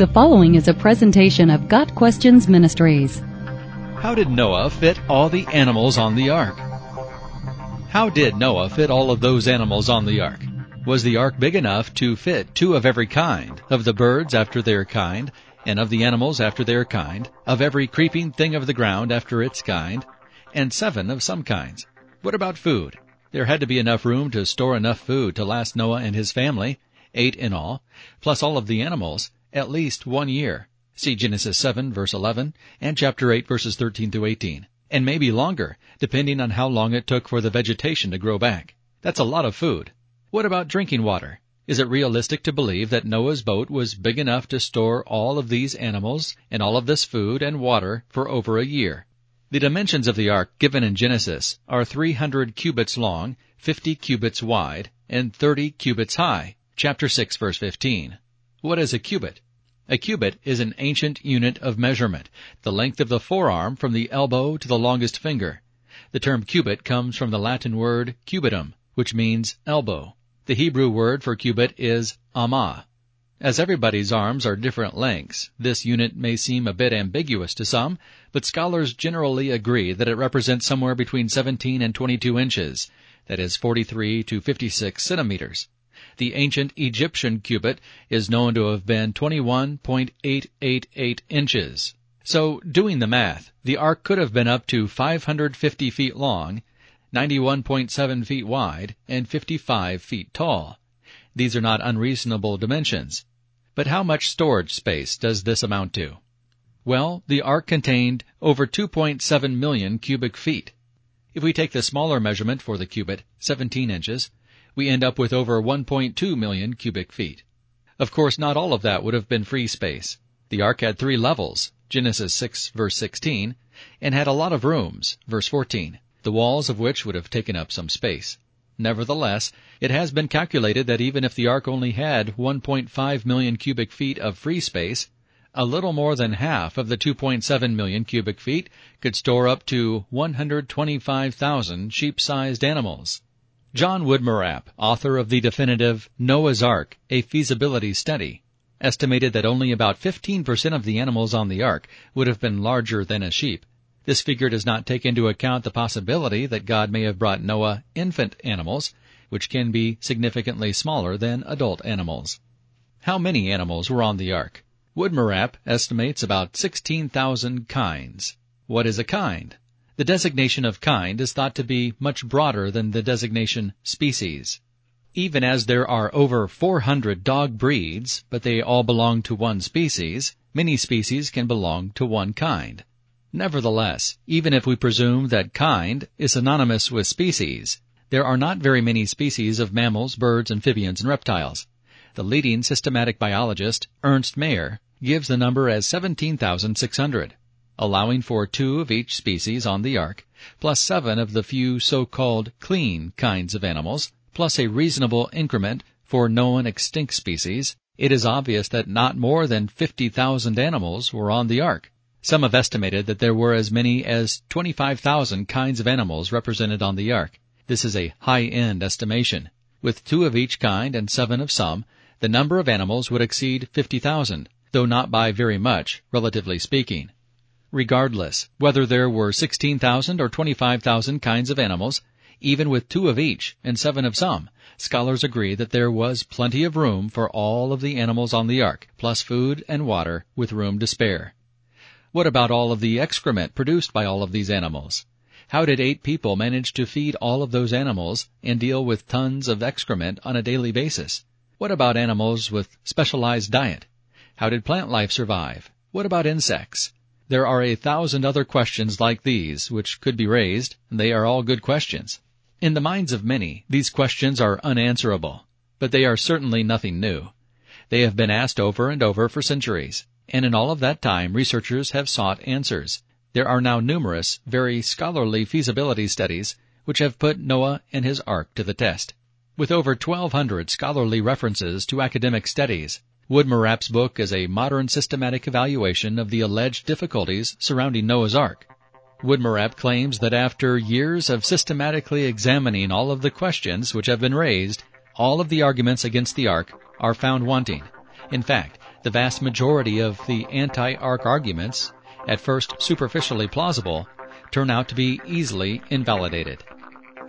The following is a presentation of Got Questions Ministries. How did Noah fit all the animals on the ark? How did Noah fit all of those animals on the ark? Was the ark big enough to fit two of every kind, of the birds after their kind, and of the animals after their kind, of every creeping thing of the ground after its kind, and seven of some kinds? What about food? There had to be enough room to store enough food to last Noah and his family, eight in all, plus all of the animals, at least one year. See Genesis 7 verse 11 and chapter 8 verses 13 through 18. And maybe longer, depending on how long it took for the vegetation to grow back. That's a lot of food. What about drinking water? Is it realistic to believe that Noah's boat was big enough to store all of these animals and all of this food and water for over a year? The dimensions of the ark given in Genesis are 300 cubits long, 50 cubits wide, and 30 cubits high. Chapter 6 verse 15. What is a cubit? A cubit is an ancient unit of measurement, the length of the forearm from the elbow to the longest finger. The term cubit comes from the Latin word cubitum, which means elbow. The Hebrew word for cubit is amah. As everybody's arms are different lengths, this unit may seem a bit ambiguous to some, but scholars generally agree that it represents somewhere between 17 and 22 inches, that is 43 to 56 centimeters. The ancient Egyptian cubit is known to have been 21.888 inches. So, doing the math, the ark could have been up to 550 feet long, 91.7 feet wide, and 55 feet tall. These are not unreasonable dimensions. But how much storage space does this amount to? Well, the ark contained over 2.7 million cubic feet. If we take the smaller measurement for the cubit, 17 inches, we end up with over 1.2 million cubic feet. Of course, not all of that would have been free space. The ark had three levels, Genesis 6 verse 16, and had a lot of rooms, verse 14, the walls of which would have taken up some space. Nevertheless, it has been calculated that even if the ark only had 1.5 million cubic feet of free space, a little more than half of the 2.7 million cubic feet could store up to 125,000 sheep-sized animals. John Woodmorappe, author of the definitive Noah's Ark, a feasibility study, estimated that only about 15% of the animals on the ark would have been larger than a sheep. This figure does not take into account the possibility that God may have brought Noah infant animals, which can be significantly smaller than adult animals. How many animals were on the ark? Woodmorappe estimates about 16,000 kinds. What is a kind? The designation of kind is thought to be much broader than the designation species. Even as there are over 400 dog breeds, but they all belong to one species, many species can belong to one kind. Nevertheless, even if we presume that kind is synonymous with species, there are not very many species of mammals, birds, amphibians, and reptiles. The leading systematic biologist, Ernst Mayr, gives the number as 17,600 allowing for two of each species on the ark, plus seven of the few so-called clean kinds of animals, plus a reasonable increment for known extinct species, it is obvious that not more than 50,000 animals were on the ark. Some have estimated that there were as many as 25,000 kinds of animals represented on the ark. This is a high-end estimation. With two of each kind and seven of some, the number of animals would exceed 50,000, though not by very much, relatively speaking. Regardless, whether there were 16,000 or 25,000 kinds of animals, even with two of each and seven of some, scholars agree that there was plenty of room for all of the animals on the ark, plus food and water with room to spare. What about all of the excrement produced by all of these animals? How did eight people manage to feed all of those animals and deal with tons of excrement on a daily basis? What about animals with specialized diet? How did plant life survive? What about insects? There are a thousand other questions like these which could be raised, and they are all good questions. In the minds of many, these questions are unanswerable, but they are certainly nothing new. They have been asked over and over for centuries, and in all of that time researchers have sought answers. There are now numerous, very scholarly feasibility studies which have put Noah and his ark to the test. With over 1200 scholarly references to academic studies, Woodmorappe's book is a modern systematic evaluation of the alleged difficulties surrounding Noah's Ark. Woodmorappe claims that after years of systematically examining all of the questions which have been raised, all of the arguments against the Ark are found wanting. In fact, The vast majority of the anti-ark arguments, at first superficially plausible, turn out to be easily invalidated.